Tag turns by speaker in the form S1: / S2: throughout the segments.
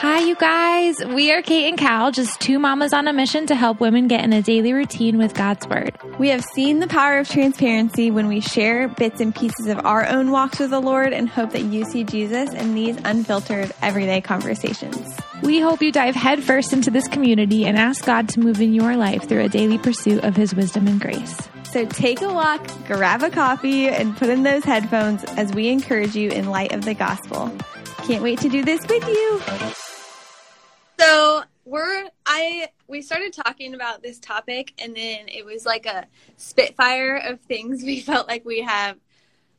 S1: Hi, you guys. We are Kate and Kal, just two mamas on a mission to help women get in a daily routine with God's Word.
S2: We have seen the power of transparency when we share bits and pieces of our own walks with the Lord and hope that you see Jesus in these unfiltered, everyday conversations.
S1: We hope you dive headfirst into this community and ask God to move in your life through a daily pursuit of His wisdom and grace.
S2: So take a walk, grab a coffee, and put in those headphones as we encourage you in light of the gospel. Can't wait to do this with you.
S3: So we're I we started talking about this topic and then it was like a spitfire of things we felt like we have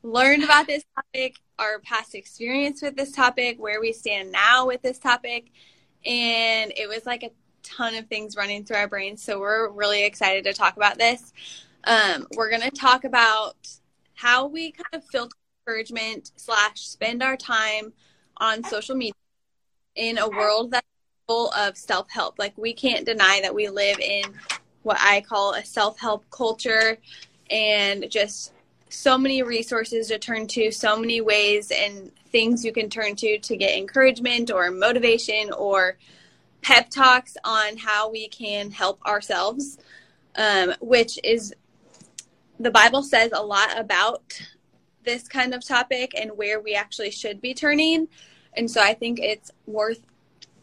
S3: learned about this topic, our past experience with this topic, where we stand now with this topic, and it was like a ton of things running through our brains. So we're really excited to talk about this. Um, we're going to talk about how we kind of filter encouragement slash spend our time on social media in a world that's full of self help. Like, we can't deny that we live in what I call a self help culture and just so many resources to turn to, so many ways and things you can turn to to get encouragement or motivation or pep talks on how we can help ourselves, um, which is the Bible says a lot about this kind of topic and where we actually should be turning. And so I think it's worth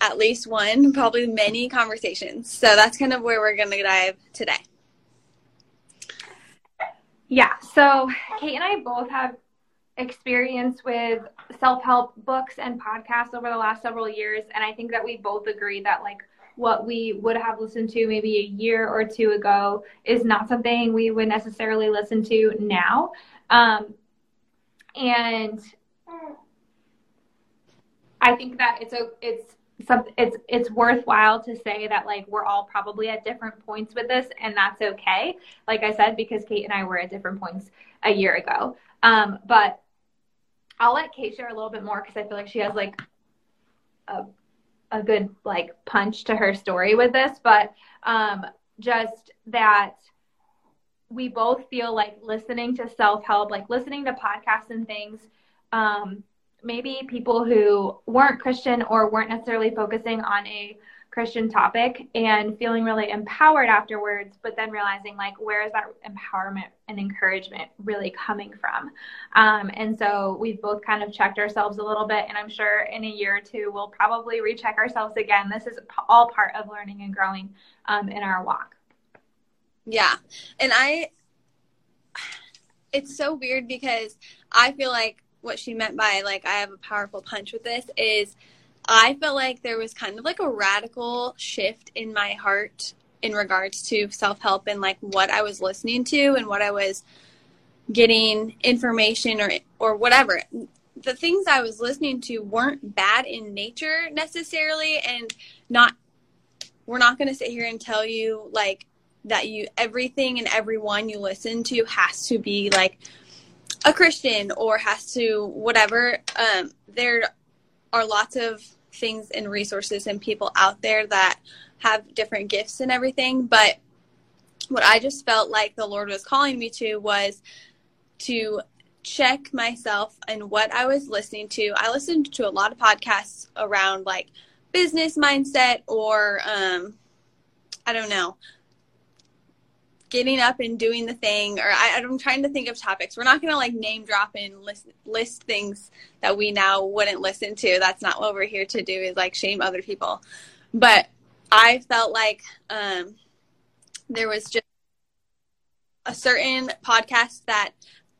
S3: at least one, probably many conversations. So that's kind of where we're going to dive today.
S4: Yeah. So Kate and I both have experience with self help books and podcasts over the last several years. And I think that we both agree that, like, what we would have listened to maybe a year or two ago is not something we would necessarily listen to now. Um, and I think that it's a it's something it's it's worthwhile to say that like we're all probably at different points with this and that's okay like i said because kate and i were at different points a year ago. Um, but i'll let kate share a little bit more because i feel like she has like a, a good like punch to her story with this. But um, just that we both feel like listening to self-help like listening to podcasts and things um, maybe people who weren't Christian or weren't necessarily focusing on a Christian topic and feeling really empowered afterwards, but then realizing like where is that empowerment and encouragement really coming from? Um, and so we've both kind of checked ourselves a little bit, and I'm sure in a year or two we'll probably recheck ourselves again. This is all part of learning and growing um, in our walk.
S3: Yeah, and I, it's so weird because I feel like what she meant by like I have a powerful punch with this is I felt like there was kind of like a radical shift in my heart in regards to self help and like what I was listening to and what I was getting information or or whatever. The things I was listening to weren't bad in nature necessarily and not we're not going to sit here and tell you like that you everything and everyone you listen to has to be like a Christian or has to whatever. Um, there are lots of things and resources and people out there that have different gifts and everything. But what I just felt like the Lord was calling me to was to check myself and what I was listening to. I listened to a lot of podcasts around like business mindset or um, I don't know, getting up and doing the thing or I, am trying to think of topics. We're not going to like name drop and list, list things that we now wouldn't listen to. That's not what we're here to do is like shame other people. But i felt like um, there was just a certain podcast that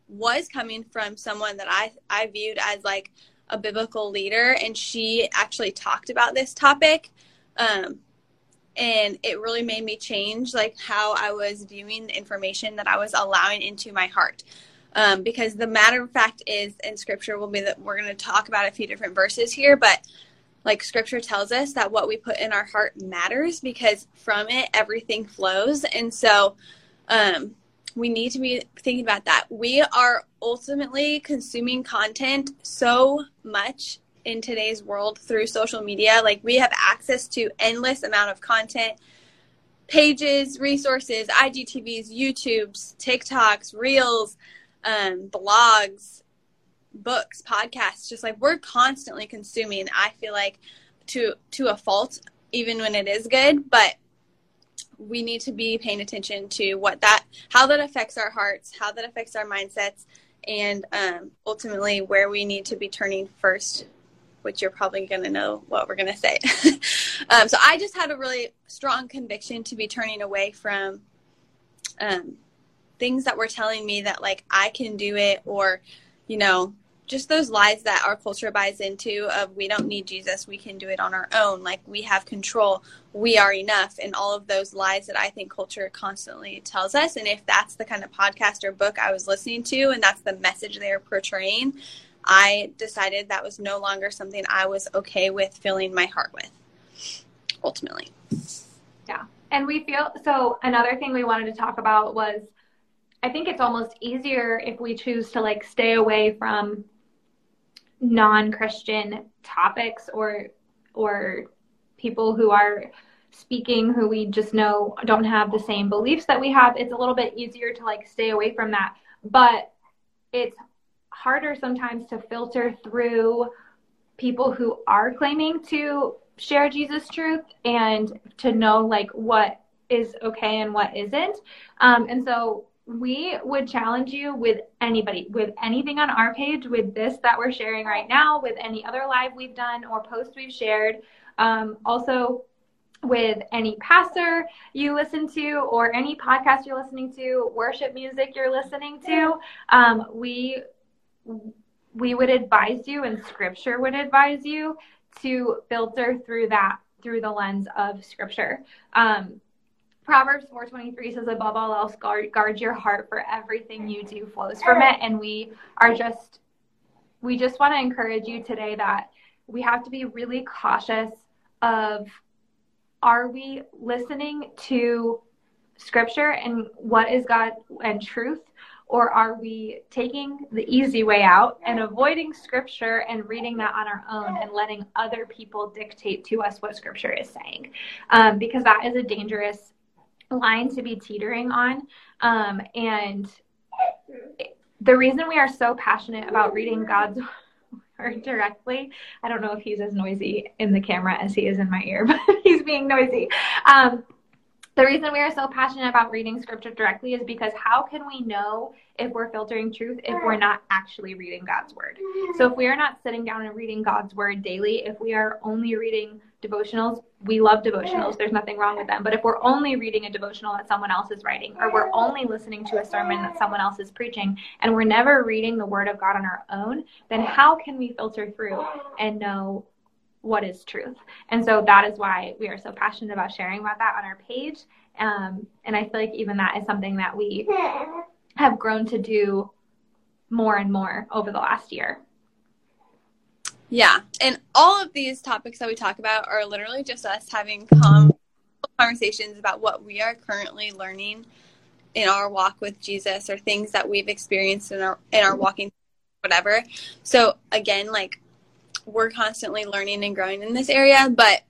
S3: was coming from someone that i i viewed as like a biblical leader and she actually talked about this topic. Um, and it really made me change like how I was viewing the information that I was allowing into my heart. Um, because the matter of fact is, in scripture, will be that we're going to talk about a few different verses here, but like scripture tells us that what we put in our heart matters because from it everything flows. And so, um, we need to be thinking about that. We are ultimately consuming content so much in today's world through social media. Like we have access to endless amount of content, pages, resources, IGTVs, YouTubes, TikToks, Reels, um, blogs, books, podcasts. Just like we're constantly consuming. I feel like to to a fault even when it is good but we need to be paying attention to what that how that affects our hearts how that affects our mindsets and um, ultimately where we need to be turning first which you're probably going to know what we're going to say um, so i just had a really strong conviction to be turning away from um, things that were telling me that like i can do it or you know just those lies that our culture buys into of we don't need Jesus, we can do it on our own, like we have control, we are enough, and all of those lies that I think culture constantly tells us. And if that's the kind of podcast or book I was listening to and that's the message they're portraying, I decided that was no longer something I was okay with filling my heart with, ultimately.
S4: Yeah. And we feel so another thing we wanted to talk about was I think it's almost easier if we choose to like stay away from non-Christian topics or or people who are speaking who we just know don't have the same beliefs that we have it's a little bit easier to like stay away from that but it's harder sometimes to filter through people who are claiming to share Jesus truth and to know like what is okay and what isn't. Um, and so we would challenge you with anybody, with anything on our page, with this that we're sharing right now, with any other live we've done or post we've shared. Um, also, with any pastor you listen to or any podcast you're listening to, worship music you're listening to, um, we we would advise you, and Scripture would advise you to filter through that through the lens of Scripture. Um, Proverbs 4:23 says above all else guard, guard your heart for everything you do flows from it and we are just we just want to encourage you today that we have to be really cautious of are we listening to scripture and what is God and truth or are we taking the easy way out and avoiding scripture and reading that on our own and letting other people dictate to us what scripture is saying um, because that is a dangerous line to be teetering on. Um, and the reason we are so passionate about reading God's word directly, I don't know if he's as noisy in the camera as he is in my ear, but he's being noisy. Um, the reason we are so passionate about reading scripture directly is because how can we know if we're filtering truth if we're not actually reading God's word? So if we are not sitting down and reading God's word daily, if we are only reading devotionals, we love devotionals. There's nothing wrong with them. But if we're only reading a devotional that someone else is writing, or we're only listening to a sermon that someone else is preaching, and we're never reading the word of God on our own, then how can we filter through and know what is truth. And so that is why we are so passionate about sharing about that on our page. Um, and I feel like even that is something that we have grown to do more and more over the last year.
S3: Yeah. And all of these topics that we talk about are literally just us having com- conversations about what we are currently learning in our walk with Jesus or things that we've experienced in our in our walking whatever. So again, like we're constantly learning and growing in this area. But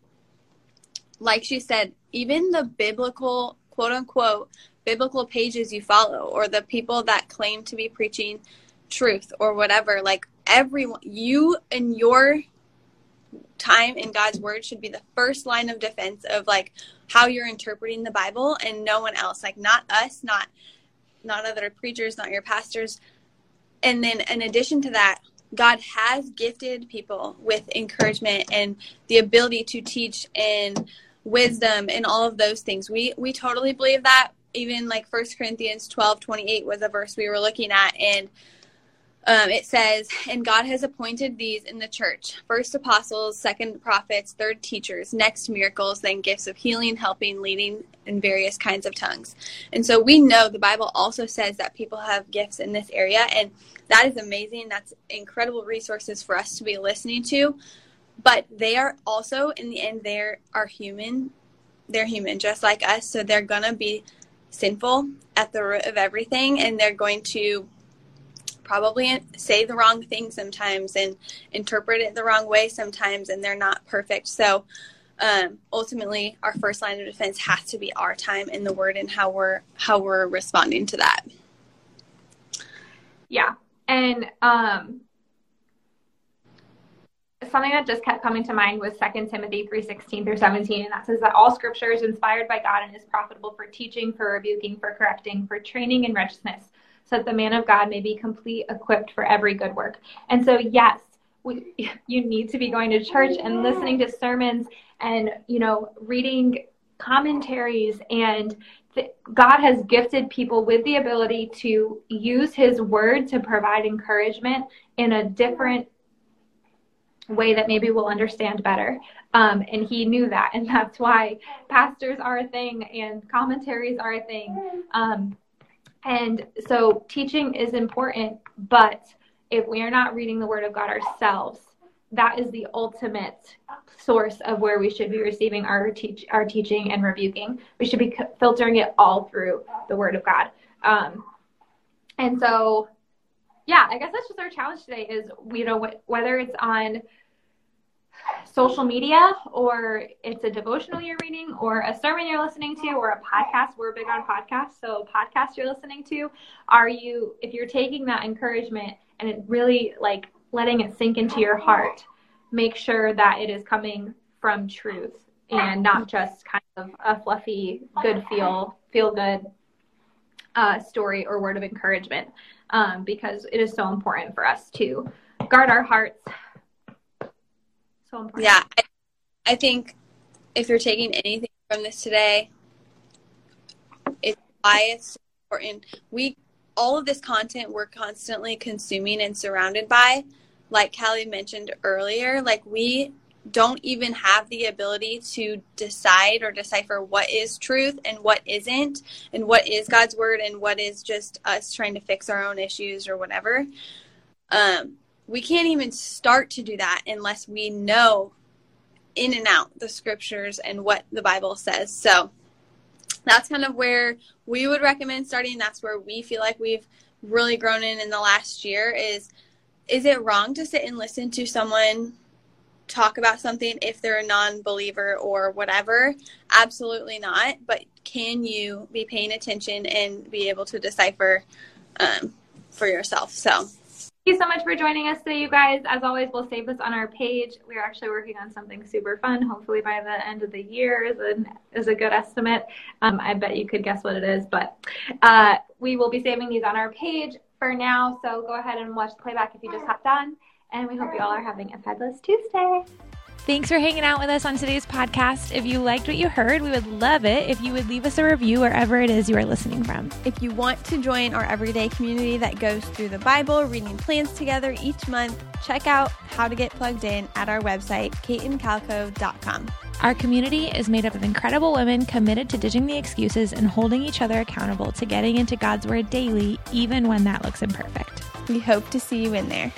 S3: like she said, even the biblical, quote unquote, biblical pages you follow or the people that claim to be preaching truth or whatever, like everyone, you and your time in God's word should be the first line of defense of like how you're interpreting the Bible and no one else, like not us, not not other preachers, not your pastors. And then in addition to that, God has gifted people with encouragement and the ability to teach and wisdom and all of those things. We we totally believe that. Even like First Corinthians 12, 28 was a verse we were looking at and um, it says, and God has appointed these in the church first apostles, second prophets, third teachers, next miracles, then gifts of healing, helping, leading, and various kinds of tongues. And so we know the Bible also says that people have gifts in this area, and that is amazing. That's incredible resources for us to be listening to. But they are also, in the end, they are human. They're human, just like us. So they're going to be sinful at the root of everything, and they're going to probably say the wrong thing sometimes and interpret it the wrong way sometimes, and they're not perfect. So um, ultimately, our first line of defense has to be our time in the Word and how we're how we're responding to that.
S4: Yeah, and um, something that just kept coming to mind was 2 Timothy 3:16 through 17 and that says that all scripture is inspired by God and is profitable for teaching, for rebuking, for correcting, for training in righteousness, so that the man of God may be complete, equipped for every good work. And so yes, we, you need to be going to church and listening to sermons and you know reading commentaries and God has gifted people with the ability to use his word to provide encouragement in a different way that maybe we'll understand better. Um, and he knew that. And that's why pastors are a thing and commentaries are a thing. Um, and so teaching is important, but if we are not reading the word of God ourselves, that is the ultimate source of where we should be receiving our teach our teaching and rebuking. We should be filtering it all through the Word of God. Um, and so, yeah, I guess that's just our challenge today. Is you know wh- whether it's on social media or it's a devotional you're reading or a sermon you're listening to or a podcast we're big on podcasts so podcast you're listening to are you if you're taking that encouragement and it really like letting it sink into your heart make sure that it is coming from truth and not just kind of a fluffy, good feel, feel good uh, story or word of encouragement, um, because it is so important for us to guard our hearts. So important.
S3: Yeah, I, I think if you're taking anything from this today, it's why it's important. We all of this content we're constantly consuming and surrounded by like Kalli mentioned earlier, like we don't even have the ability to decide or decipher what is truth and what isn't, and what is God's word and what is just us trying to fix our own issues or whatever. Um, we can't even start to do that unless we know in and out the scriptures and what the Bible says. So that's kind of where we would recommend starting. That's where we feel like we've really grown in in the last year is is it wrong to sit and listen to someone talk about something if they're a non-believer or whatever absolutely not but can you be paying attention and be able to decipher um, for yourself so
S4: you so much for joining us today, you guys. As always, we'll save this on our page. We're actually working on something super fun. Hopefully, by the end of the year is a, is a good estimate. Um, I bet you could guess what it is, but uh, we will be saving these on our page for now. So go ahead and watch the playback if you just hopped on. And we hope you all are having a fabulous Tuesday.
S1: Thanks for hanging out with us on today's podcast. If you liked what you heard, we would love it if you would leave us a review wherever it is you are listening from.
S2: If you want to join our everyday community that goes through the Bible, reading plans together each month, check out how to get plugged in at our website, kateandkalco.com.
S1: Our community is made up of incredible women committed to ditching the excuses and holding each other accountable to getting into God's Word daily, even when that looks imperfect.
S2: We hope to see you in there.